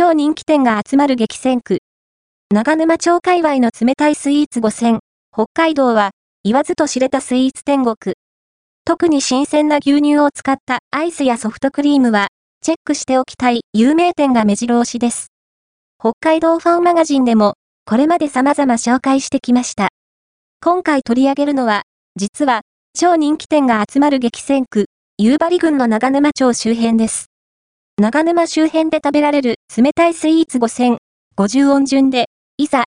超人気店が集まる激戦区。長沼町界隈の冷たいスイーツ5選。北海道は、言わずと知れたスイーツ天国。特に新鮮な牛乳を使ったアイスやソフトクリームは、チェックしておきたい有名店が目白押しです。北海道ファンマガジンでも、これまで様々紹介してきました。今回取り上げるのは、実は、超人気店が集まる激戦区、夕張郡の長沼町周辺です。長沼周辺で食べられる冷たいスイーツ5000、50音順で、いざ